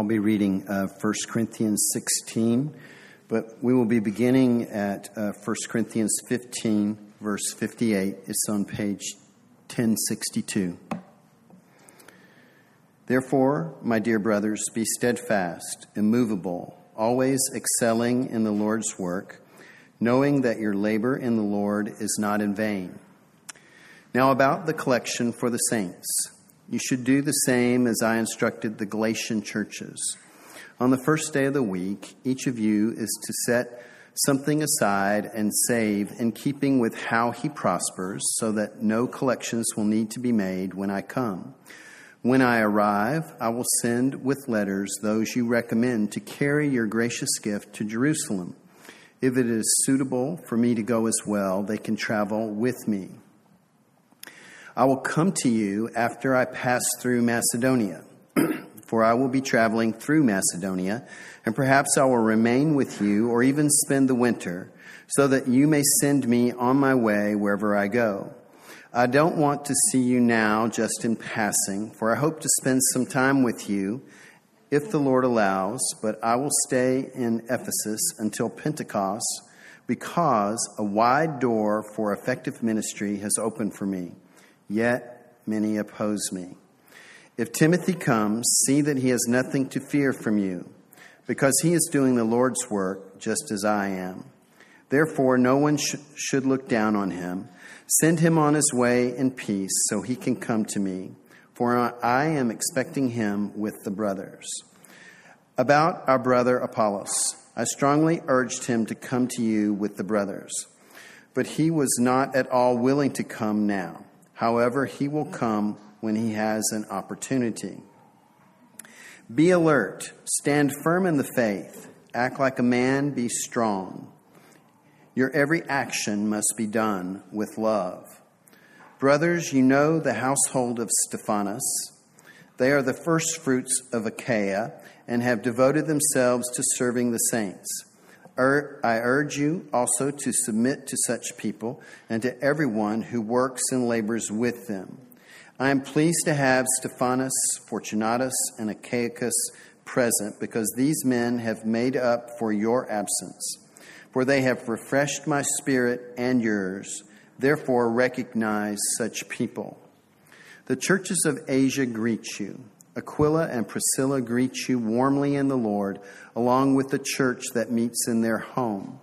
I'll be reading uh, 1 Corinthians 16, but we will be beginning at uh, 1 Corinthians 15, verse 58. It's on page 1062. Therefore, my dear brothers, be steadfast, immovable, always excelling in the Lord's work, knowing that your labor in the Lord is not in vain. Now, about the collection for the saints. You should do the same as I instructed the Galatian churches. On the first day of the week, each of you is to set something aside and save in keeping with how he prospers, so that no collections will need to be made when I come. When I arrive, I will send with letters those you recommend to carry your gracious gift to Jerusalem. If it is suitable for me to go as well, they can travel with me. I will come to you after I pass through Macedonia, for I will be traveling through Macedonia, and perhaps I will remain with you or even spend the winter, so that you may send me on my way wherever I go. I don't want to see you now just in passing, for I hope to spend some time with you if the Lord allows, but I will stay in Ephesus until Pentecost because a wide door for effective ministry has opened for me yet many oppose me. If Timothy comes, see that he has nothing to fear from you, because he is doing the Lord's work just as I am. Therefore, no one sh- should look down on him. Send him on his way in peace so he can come to me, for I am expecting him with the brothers. About our brother Apollos, I strongly urged him to come to you with the brothers, but he was not at all willing to come now. However, he will come when he has an opportunity. Be alert, stand firm in the faith, act like a man, be strong. Your every action must be done with love. Brothers, you know the household of Stephanas. They are the first fruits of Achaia and have devoted themselves to serving the saints. I urge you also to submit to such people and to everyone who works and labors with them. I am pleased to have Stephanas, Fortunatus, and Achaicus present because these men have made up for your absence. For they have refreshed my spirit and yours. Therefore, recognize such people. The churches of Asia greet you. Aquila and Priscilla greet you warmly in the Lord, along with the church that meets in their home.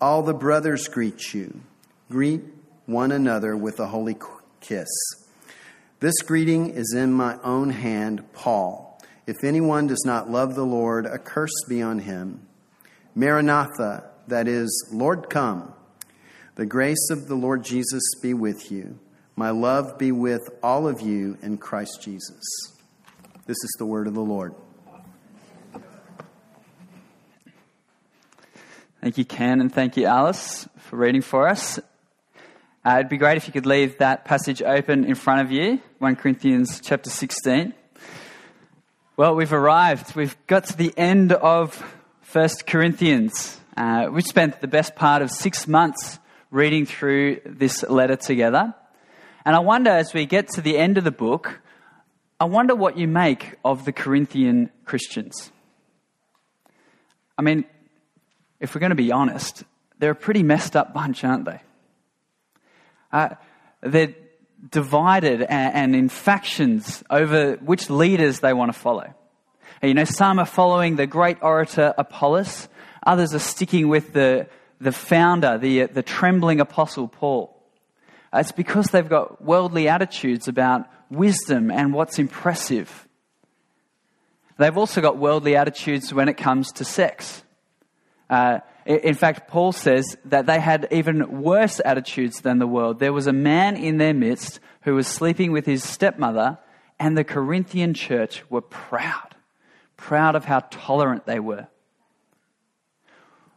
All the brothers greet you. Greet one another with a holy kiss. This greeting is in my own hand, Paul. If anyone does not love the Lord, a curse be on him. Maranatha, that is, Lord, come. The grace of the Lord Jesus be with you. My love be with all of you in Christ Jesus. This is the word of the Lord. Thank you, Ken, and thank you, Alice, for reading for us. Uh, it'd be great if you could leave that passage open in front of you, 1 Corinthians chapter 16. Well, we've arrived. We've got to the end of 1 Corinthians. Uh, we've spent the best part of six months reading through this letter together. And I wonder, as we get to the end of the book, I wonder what you make of the Corinthian Christians. I mean, if we're going to be honest, they're a pretty messed up bunch, aren't they? Uh, they're divided and, and in factions over which leaders they want to follow. And, you know, some are following the great orator Apollos, others are sticking with the, the founder, the, the trembling apostle Paul. Uh, it's because they've got worldly attitudes about wisdom and what's impressive. They've also got worldly attitudes when it comes to sex. Uh, in fact, Paul says that they had even worse attitudes than the world. There was a man in their midst who was sleeping with his stepmother, and the Corinthian church were proud, proud of how tolerant they were.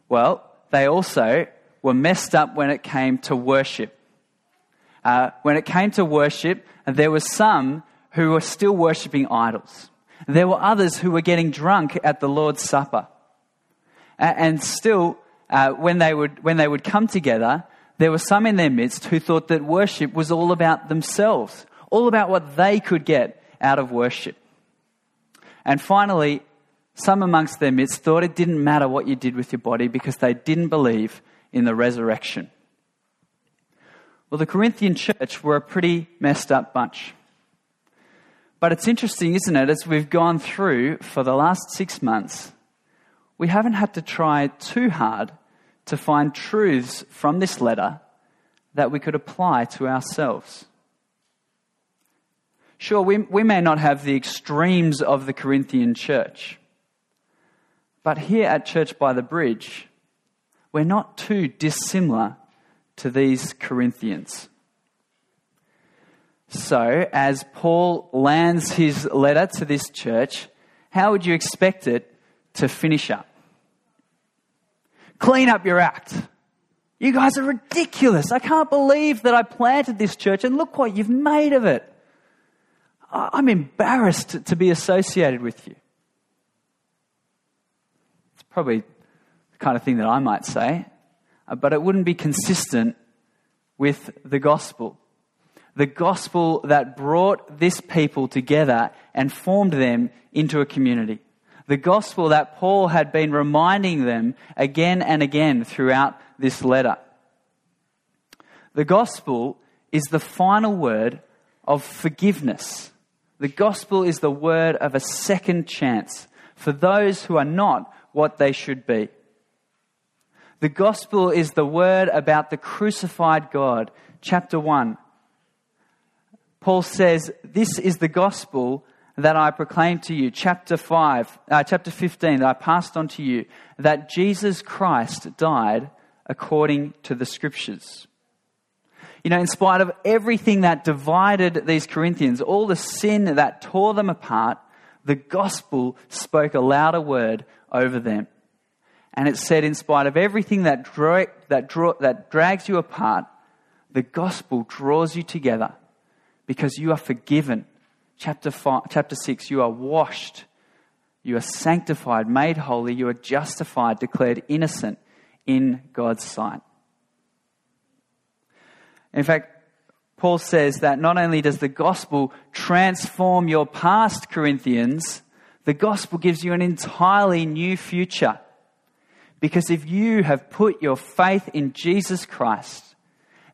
Well, they also were messed up when it came to worship. Uh, when it came to worship, there were some who were still worshipping idols. There were others who were getting drunk at the Lord's Supper. And still, uh, when, they would, when they would come together, there were some in their midst who thought that worship was all about themselves, all about what they could get out of worship. And finally, some amongst their midst thought it didn't matter what you did with your body because they didn't believe in the resurrection. Well, the Corinthian church were a pretty messed up bunch. But it's interesting, isn't it, as we've gone through for the last six months, we haven't had to try too hard to find truths from this letter that we could apply to ourselves. Sure, we, we may not have the extremes of the Corinthian church, but here at Church by the Bridge, we're not too dissimilar to these Corinthians. So, as Paul lands his letter to this church, how would you expect it to finish up? Clean up your act. You guys are ridiculous. I can't believe that I planted this church and look what you've made of it. I'm embarrassed to be associated with you. It's probably the kind of thing that I might say, Uh, but it wouldn't be consistent with the gospel. The gospel that brought this people together and formed them into a community. The gospel that Paul had been reminding them again and again throughout this letter. The gospel is the final word of forgiveness. The gospel is the word of a second chance for those who are not what they should be. The gospel is the word about the crucified God. Chapter 1. Paul says, This is the gospel that I proclaimed to you. Chapter 5, uh, chapter 15, that I passed on to you, that Jesus Christ died according to the scriptures. You know, in spite of everything that divided these Corinthians, all the sin that tore them apart, the gospel spoke a louder word over them. And it said, in spite of everything that, draw, that, draw, that drags you apart, the gospel draws you together because you are forgiven. Chapter, five, chapter 6, you are washed, you are sanctified, made holy, you are justified, declared innocent in God's sight. In fact, Paul says that not only does the gospel transform your past, Corinthians, the gospel gives you an entirely new future. Because if you have put your faith in Jesus Christ,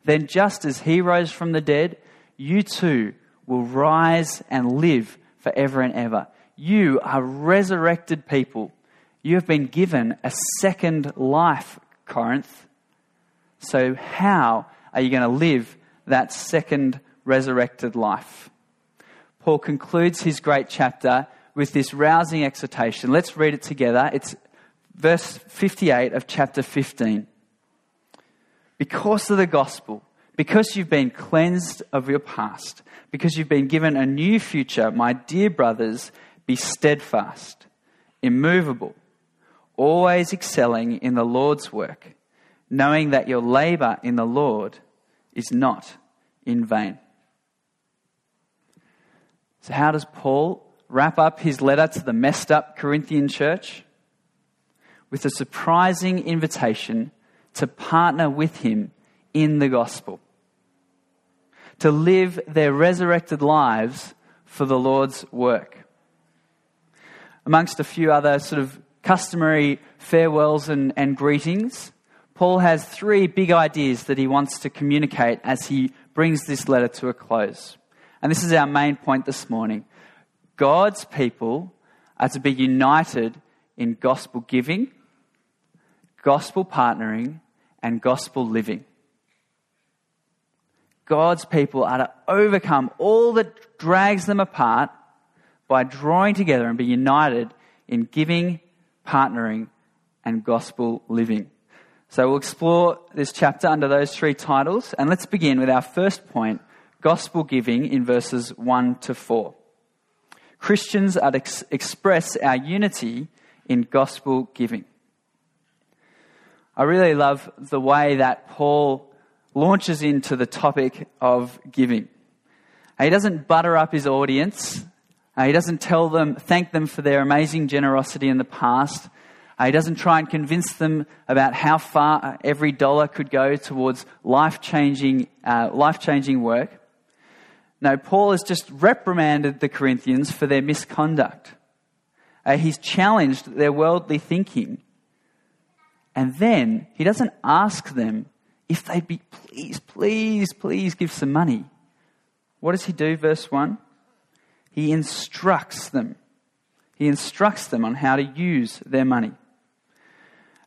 then just as he rose from the dead, you too will rise and live forever and ever. You are resurrected people. You have been given a second life, Corinth. So, how are you going to live that second resurrected life? Paul concludes his great chapter with this rousing exhortation. Let's read it together. It's verse 58 of chapter 15. Because of the gospel, because you've been cleansed of your past, because you've been given a new future, my dear brothers, be steadfast, immovable, always excelling in the Lord's work, knowing that your labor in the Lord is not in vain. So, how does Paul wrap up his letter to the messed up Corinthian church? With a surprising invitation to partner with him in the gospel, to live their resurrected lives for the Lord's work. Amongst a few other sort of customary farewells and, and greetings, Paul has three big ideas that he wants to communicate as he brings this letter to a close. And this is our main point this morning. God's people are to be united in gospel giving, gospel partnering, and gospel living. God's people are to overcome all that drags them apart by drawing together and be united in giving, partnering, and gospel living. So we'll explore this chapter under those three titles, and let's begin with our first point gospel giving in verses 1 to 4. Christians are to ex- express our unity in gospel giving. I really love the way that Paul launches into the topic of giving. He doesn't butter up his audience. He doesn't tell them, thank them for their amazing generosity in the past. He doesn't try and convince them about how far every dollar could go towards life changing uh, life changing work. No, Paul has just reprimanded the Corinthians for their misconduct. Uh, he's challenged their worldly thinking. And then he doesn't ask them if they'd be, please, please, please give some money. What does he do, verse 1? He instructs them. He instructs them on how to use their money.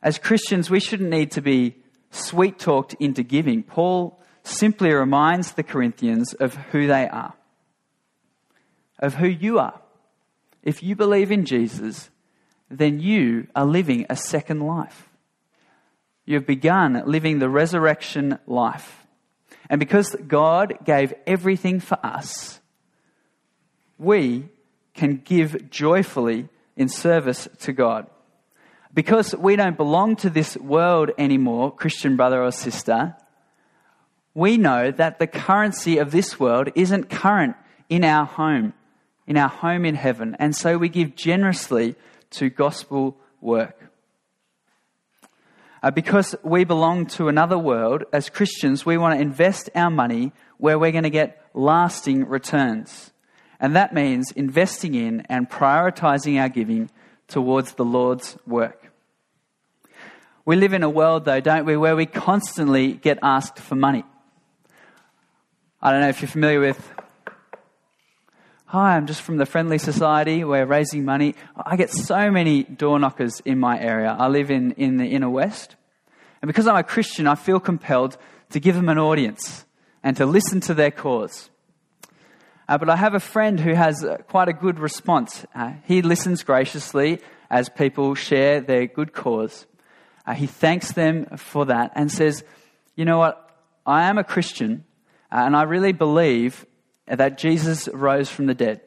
As Christians, we shouldn't need to be sweet talked into giving. Paul simply reminds the Corinthians of who they are, of who you are. If you believe in Jesus, then you are living a second life. You've begun living the resurrection life. And because God gave everything for us, we can give joyfully in service to God. Because we don't belong to this world anymore, Christian brother or sister, we know that the currency of this world isn't current in our home, in our home in heaven. And so we give generously to gospel work. Uh, because we belong to another world, as Christians, we want to invest our money where we're going to get lasting returns. And that means investing in and prioritizing our giving towards the Lord's work. We live in a world, though, don't we, where we constantly get asked for money. I don't know if you're familiar with. Hi, I'm just from the Friendly Society. We're raising money. I get so many door knockers in my area. I live in, in the inner west. And because I'm a Christian, I feel compelled to give them an audience and to listen to their cause. Uh, but I have a friend who has uh, quite a good response. Uh, he listens graciously as people share their good cause. Uh, he thanks them for that and says, You know what? I am a Christian uh, and I really believe that Jesus rose from the dead.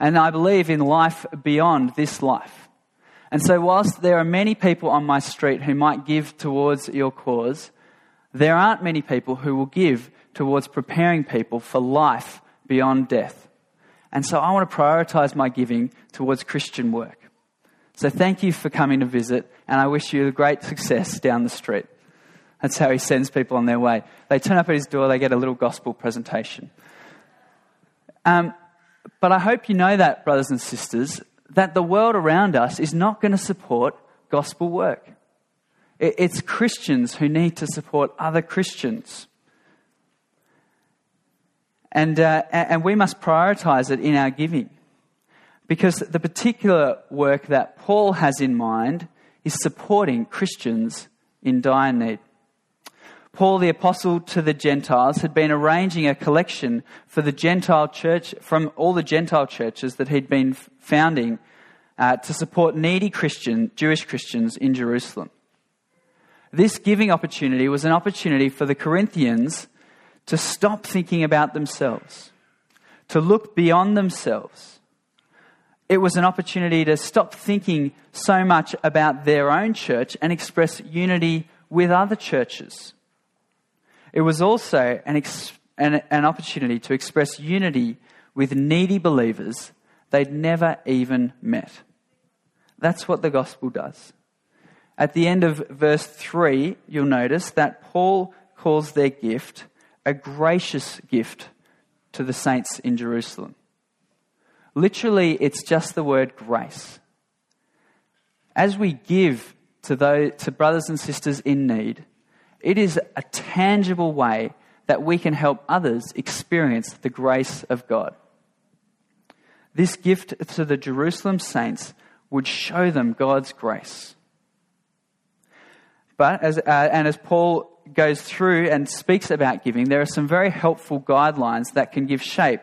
And I believe in life beyond this life. And so, whilst there are many people on my street who might give towards your cause, there aren't many people who will give towards preparing people for life beyond death. And so I want to prioritize my giving towards Christian work. So thank you for coming to visit, and I wish you great success down the street. That's how he sends people on their way. They turn up at his door, they get a little gospel presentation. Um, but I hope you know that, brothers and sisters, that the world around us is not going to support gospel work. It's Christians who need to support other Christians. And, uh, and we must prioritize it in our giving. Because the particular work that Paul has in mind is supporting Christians in dire need. Paul, the apostle to the Gentiles, had been arranging a collection for the Gentile church, from all the Gentile churches that he'd been founding uh, to support needy Christian, Jewish Christians in Jerusalem. This giving opportunity was an opportunity for the Corinthians to stop thinking about themselves, to look beyond themselves. It was an opportunity to stop thinking so much about their own church and express unity with other churches. It was also an, ex- an, an opportunity to express unity with needy believers they'd never even met. That's what the gospel does. At the end of verse 3, you'll notice that Paul calls their gift a gracious gift to the saints in Jerusalem. Literally, it's just the word grace. As we give to, those, to brothers and sisters in need, it is a tangible way that we can help others experience the grace of God. This gift to the Jerusalem saints would show them God's grace. But as, uh, and as Paul goes through and speaks about giving, there are some very helpful guidelines that can give shape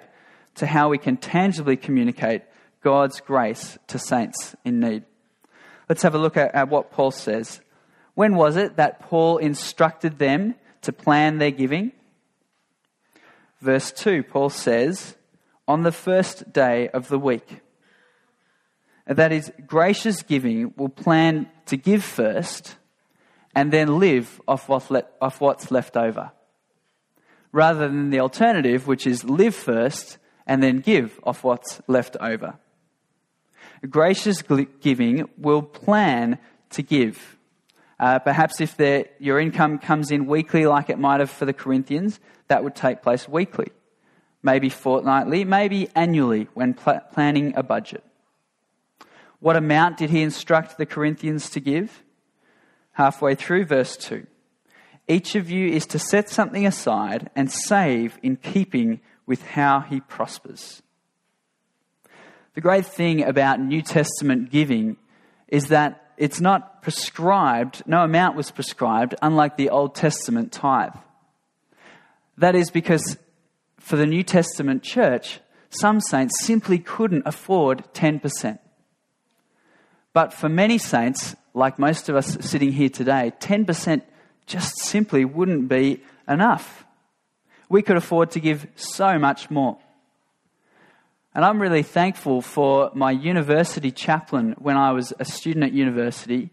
to how we can tangibly communicate God's grace to saints in need. Let's have a look at, at what Paul says. When was it that Paul instructed them to plan their giving? Verse 2, Paul says, on the first day of the week. That is, gracious giving will plan to give first and then live off, off what's left over. Rather than the alternative, which is live first and then give off what's left over. Gracious giving will plan to give. Uh, perhaps if your income comes in weekly, like it might have for the Corinthians, that would take place weekly, maybe fortnightly, maybe annually when pl- planning a budget. What amount did he instruct the Corinthians to give? Halfway through verse 2. Each of you is to set something aside and save in keeping with how he prospers. The great thing about New Testament giving is that it's not prescribed, no amount was prescribed, unlike the Old Testament tithe. That is because for the New Testament church, some saints simply couldn't afford 10%. But for many saints, like most of us sitting here today, 10% just simply wouldn't be enough. We could afford to give so much more. And I'm really thankful for my university chaplain when I was a student at university.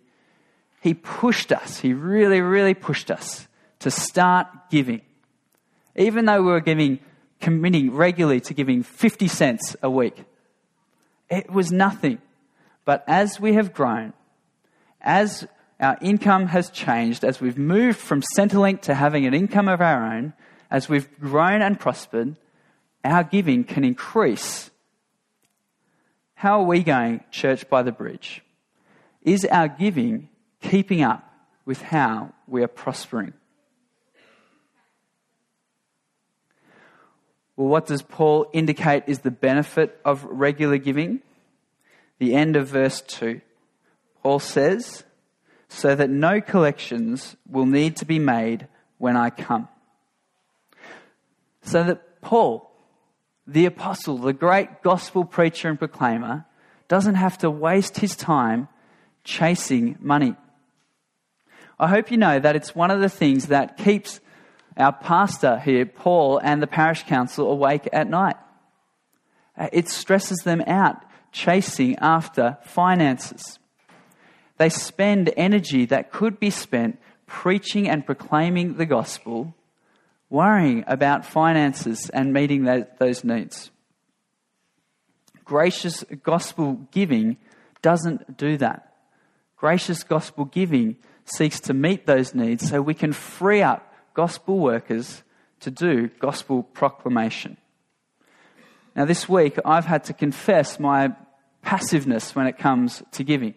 He pushed us, he really, really pushed us to start giving. Even though we were giving, committing regularly to giving 50 cents a week, it was nothing. But as we have grown, as our income has changed, as we've moved from Centrelink to having an income of our own, as we've grown and prospered, our giving can increase. How are we going, Church by the Bridge? Is our giving keeping up with how we are prospering? Well, what does Paul indicate is the benefit of regular giving? The end of verse 2. Paul says, So that no collections will need to be made when I come. So that Paul, the apostle, the great gospel preacher and proclaimer, doesn't have to waste his time chasing money. I hope you know that it's one of the things that keeps our pastor here, Paul, and the parish council awake at night. It stresses them out chasing after finances. They spend energy that could be spent preaching and proclaiming the gospel worrying about finances and meeting those needs. Gracious gospel giving doesn't do that. Gracious gospel giving seeks to meet those needs so we can free up gospel workers to do gospel proclamation. Now, this week, I've had to confess my passiveness when it comes to giving.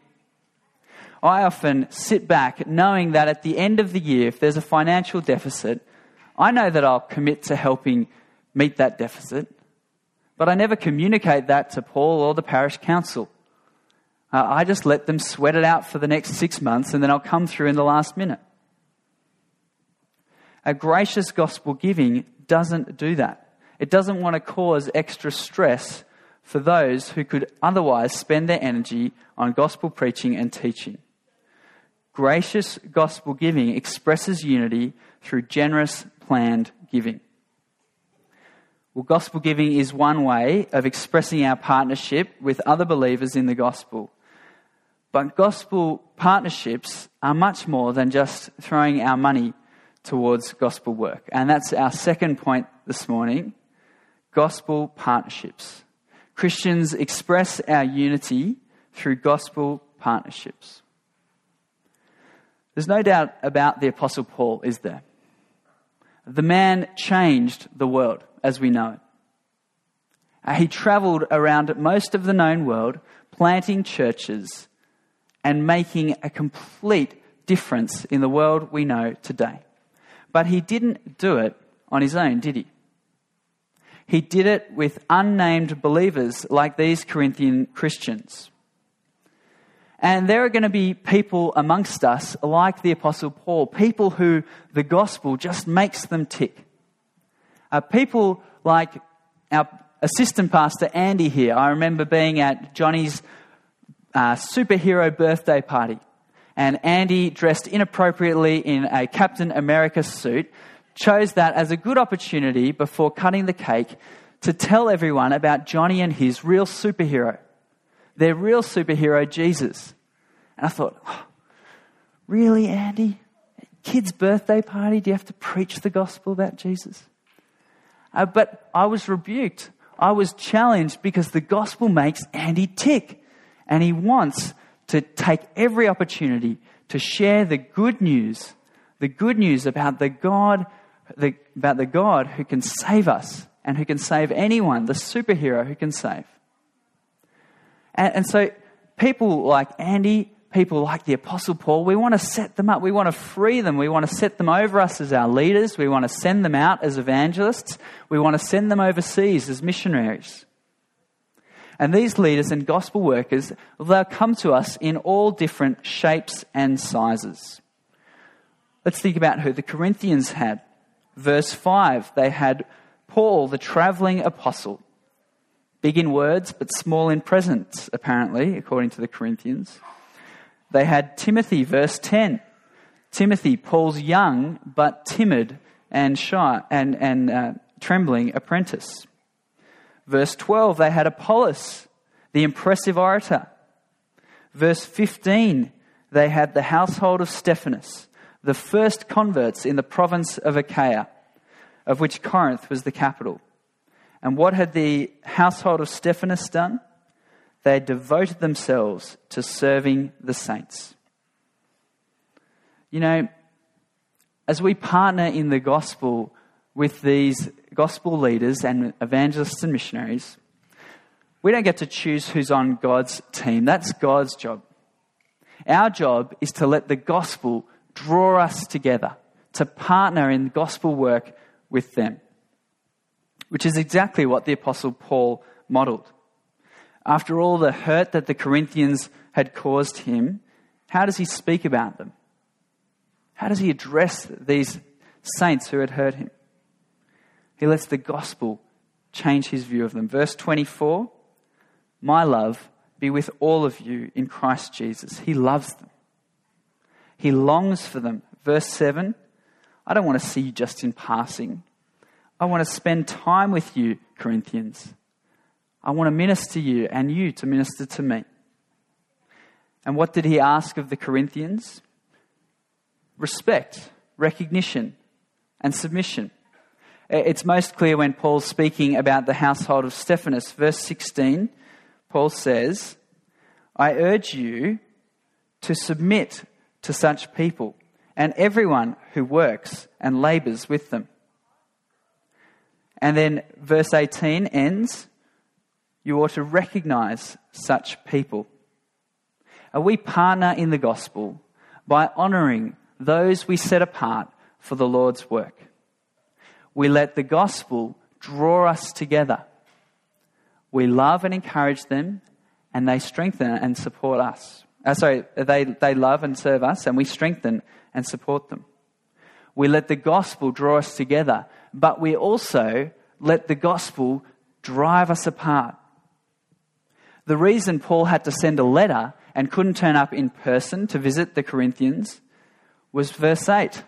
I often sit back knowing that at the end of the year, if there's a financial deficit, I know that I'll commit to helping meet that deficit, but I never communicate that to Paul or the parish council. Uh, I just let them sweat it out for the next six months and then I'll come through in the last minute. A gracious gospel giving doesn't do that. It doesn't want to cause extra stress for those who could otherwise spend their energy on gospel preaching and teaching. Gracious gospel giving expresses unity through generous planned giving. Well, gospel giving is one way of expressing our partnership with other believers in the gospel. But gospel partnerships are much more than just throwing our money towards gospel work. And that's our second point this morning gospel partnerships. Christians express our unity through gospel partnerships. There's no doubt about the Apostle Paul, is there? The man changed the world as we know it. Uh, he traveled around most of the known world, planting churches and making a complete difference in the world we know today. But he didn't do it on his own, did he? He did it with unnamed believers like these Corinthian Christians. And there are going to be people amongst us like the Apostle Paul, people who the gospel just makes them tick. Uh, people like our assistant pastor Andy here. I remember being at Johnny's uh, superhero birthday party. And Andy, dressed inappropriately in a Captain America suit, chose that as a good opportunity before cutting the cake to tell everyone about Johnny and his real superhero their real superhero, Jesus. And I thought, oh, really, Andy? Kid's birthday party? Do you have to preach the gospel about Jesus? Uh, but I was rebuked. I was challenged because the gospel makes Andy tick. And he wants to take every opportunity to share the good news, the good news about the God, the, about the God who can save us and who can save anyone, the superhero who can save. And, and so people like Andy, people like the Apostle Paul, we want to set them up. We want to free them. We want to set them over us as our leaders. We want to send them out as evangelists. We want to send them overseas as missionaries. And these leaders and gospel workers, they'll come to us in all different shapes and sizes. Let's think about who the Corinthians had. Verse 5, they had Paul, the traveling apostle. Big in words, but small in presence, apparently, according to the Corinthians. They had Timothy, verse 10. Timothy, Paul's young but timid and shy and, and uh, trembling apprentice. Verse 12, they had Apollos, the impressive orator. Verse 15, they had the household of Stephanas, the first converts in the province of Achaia, of which Corinth was the capital. And what had the household of Stephanas done? They devoted themselves to serving the saints. You know, as we partner in the gospel with these gospel leaders and evangelists and missionaries, we don't get to choose who's on God's team. That's God's job. Our job is to let the gospel draw us together, to partner in gospel work with them, which is exactly what the Apostle Paul modeled. After all the hurt that the Corinthians had caused him, how does he speak about them? How does he address these saints who had hurt him? He lets the gospel change his view of them. Verse 24 My love be with all of you in Christ Jesus. He loves them, he longs for them. Verse 7 I don't want to see you just in passing. I want to spend time with you, Corinthians. I want to minister to you and you to minister to me. And what did he ask of the Corinthians? Respect, recognition, and submission. It's most clear when Paul's speaking about the household of Stephanas. Verse 16, Paul says, I urge you to submit to such people and everyone who works and labors with them. And then verse 18 ends, you ought to recognize such people. And we partner in the gospel by honoring those we set apart for the Lord's work we let the gospel draw us together. We love and encourage them, and they strengthen and support us. Uh, sorry, they, they love and serve us, and we strengthen and support them. We let the gospel draw us together, but we also let the gospel drive us apart. The reason Paul had to send a letter and couldn't turn up in person to visit the Corinthians was verse 8.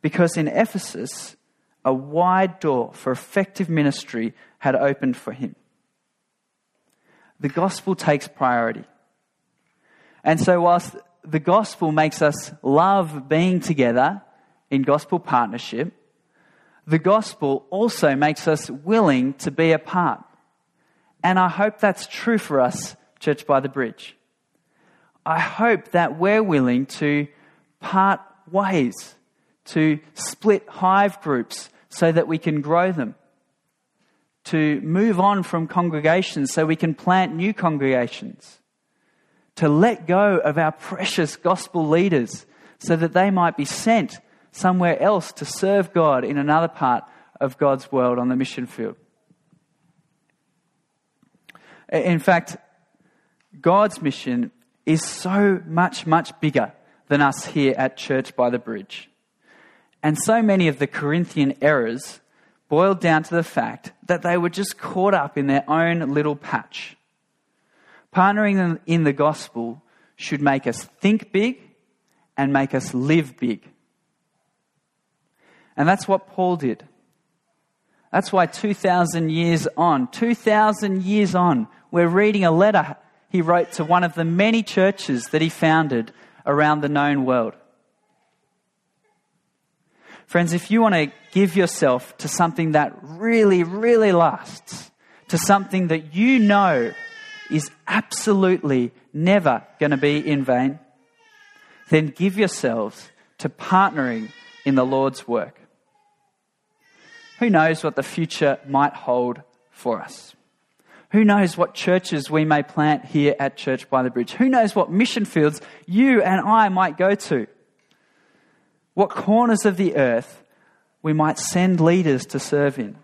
Because in Ephesus, a wide door for effective ministry had opened for him. The gospel takes priority. And so, whilst the gospel makes us love being together in gospel partnership, the gospel also makes us willing to be a part. And I hope that's true for us, Church by the Bridge. I hope that we're willing to part ways, to split hive groups, so that we can grow them, to move on from congregations so we can plant new congregations, to let go of our precious gospel leaders so that they might be sent somewhere else to serve God in another part of God's world on the mission field. In fact, God's mission is so much, much bigger than us here at Church by the Bridge. And so many of the Corinthian errors boiled down to the fact that they were just caught up in their own little patch. Partnering in the gospel should make us think big and make us live big. And that's what Paul did. That's why 2,000 years on, 2,000 years on, we're reading a letter he wrote to one of the many churches that he founded around the known world. Friends, if you want to give yourself to something that really, really lasts, to something that you know is absolutely never going to be in vain, then give yourselves to partnering in the Lord's work. Who knows what the future might hold for us? Who knows what churches we may plant here at Church by the Bridge? Who knows what mission fields you and I might go to? What corners of the earth we might send leaders to serve in?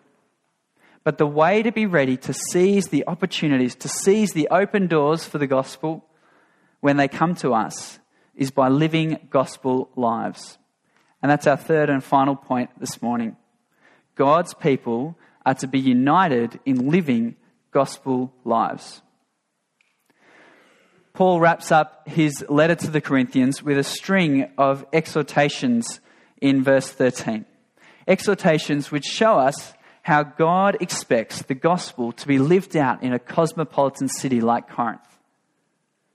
But the way to be ready to seize the opportunities, to seize the open doors for the gospel when they come to us, is by living gospel lives. And that's our third and final point this morning. God's people are to be united in living gospel lives. Paul wraps up his letter to the Corinthians with a string of exhortations in verse 13. Exhortations which show us how God expects the gospel to be lived out in a cosmopolitan city like Corinth,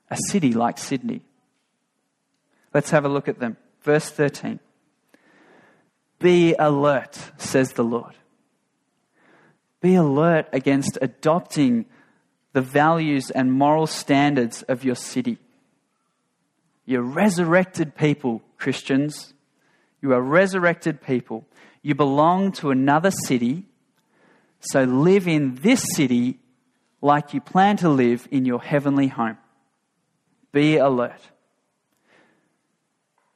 a city like Sydney. Let's have a look at them. Verse 13. Be alert, says the Lord. Be alert against adopting the values and moral standards of your city. You're resurrected people, Christians. You are resurrected people. You belong to another city, so live in this city like you plan to live in your heavenly home. Be alert.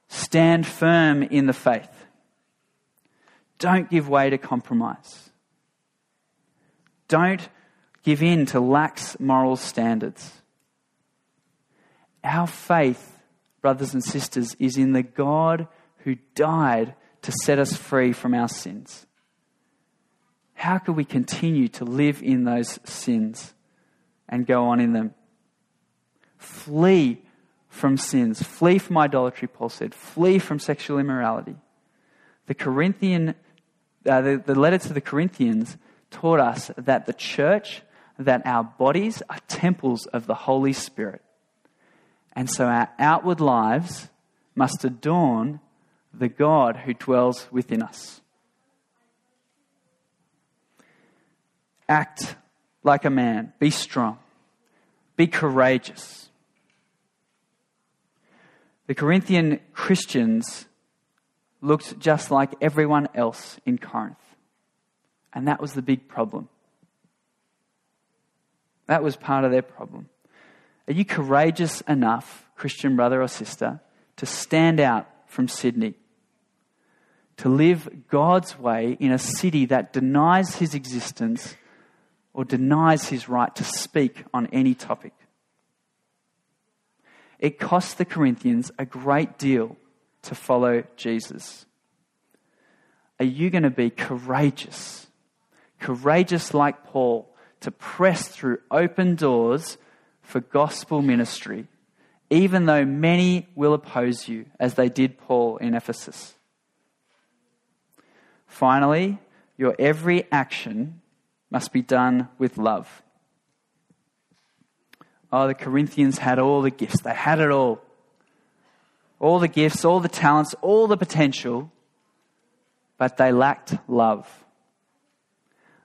Stand firm in the faith. Don't give way to compromise. Don't give in to lax moral standards. Our faith, brothers and sisters, is in the God who died to set us free from our sins. How can we continue to live in those sins and go on in them? Flee from sins. Flee from idolatry, Paul said. Flee from sexual immorality. The Corinthian uh, the, the letter to the Corinthians taught us that the church, that our bodies are temples of the Holy Spirit. And so our outward lives must adorn the God who dwells within us. Act like a man, be strong, be courageous. The Corinthian Christians looked just like everyone else in Corinth. And that was the big problem. That was part of their problem. Are you courageous enough, Christian brother or sister, to stand out from Sydney? To live God's way in a city that denies his existence or denies his right to speak on any topic? It cost the Corinthians a great deal to follow Jesus? Are you going to be courageous? Courageous like Paul to press through open doors for gospel ministry, even though many will oppose you, as they did Paul in Ephesus. Finally, your every action must be done with love. Oh, the Corinthians had all the gifts, they had it all all the gifts, all the talents, all the potential, but they lacked love.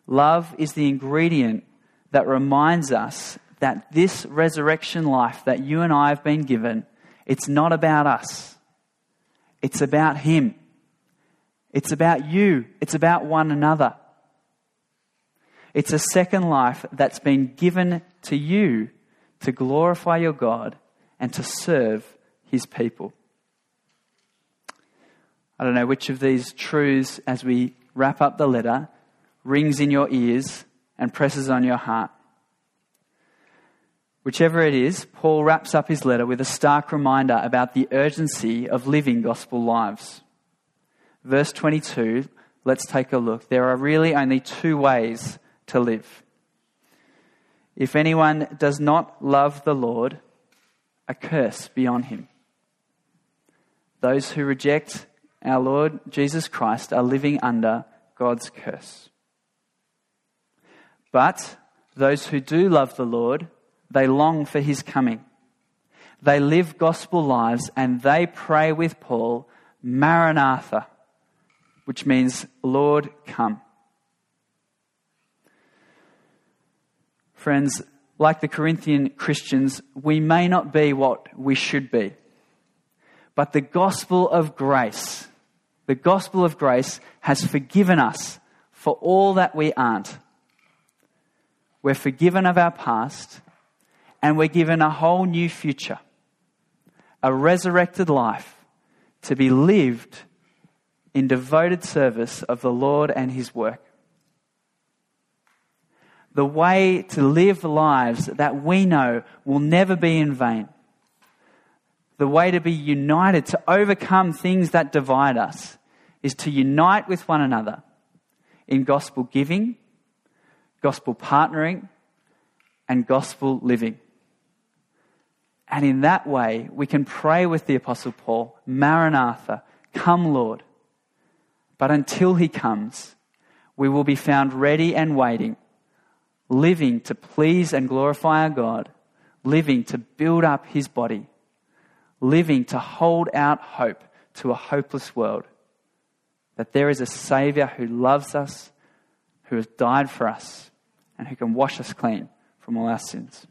Love is the ingredient that reminds us that this resurrection life that you and I have been given, it's not about us. It's about Him. It's about you. It's about one another. It's a second life that's been given to you to glorify your God and to serve His people. I don't know which of these truths, as we wrap up the letter, rings in your ears and presses on your heart. Whichever it is, Paul wraps up his letter with a stark reminder about the urgency of living gospel lives. Verse 22, let's take a look. There are really only two ways to live. If anyone does not love the Lord, a curse be on him. Those who reject our Lord Jesus Christ are living under God's curse. But those who do love the Lord, they long for his coming. They live gospel lives and they pray with Paul, Maranatha, which means, Lord, come. Friends, like the Corinthian Christians, we may not be what we should be. But the gospel of grace the gospel of grace has forgiven us for all that we aren't. we're forgiven of our past, and we're given a whole new future, a resurrected life to be lived in devoted service of the Lord and His work. The way to live lives that we know will never be in vain. The way to be united, to overcome things that divide us, is to unite with one another in gospel giving, gospel partnering, and gospel living. And in that way, we can pray with the Apostle Paul, Maranatha, come Lord. But until he comes, we will be found ready and waiting, living to please and glorify our God, living to build up his body, living to hold out hope to a hopeless world. That there is a Saviour who loves us, who has died for us, and who can wash us clean from all our sins.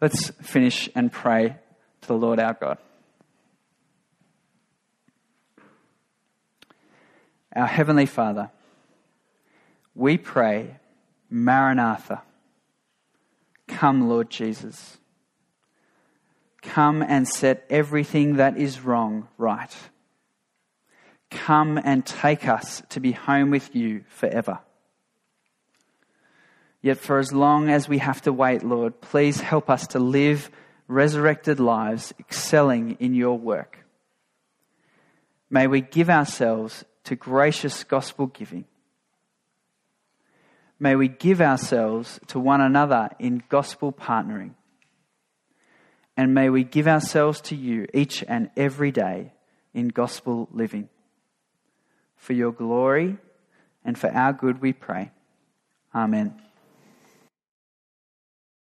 Let's finish and pray to the Lord our God. Our Heavenly Father, we pray, Maranatha, come, Lord Jesus. Come and set everything that is wrong right. Come and take us to be home with you forever. Yet, for as long as we have to wait, Lord, please help us to live resurrected lives, excelling in your work. May we give ourselves to gracious gospel giving. May we give ourselves to one another in gospel partnering. And may we give ourselves to you each and every day in gospel living. For your glory and for our good we pray. Amen.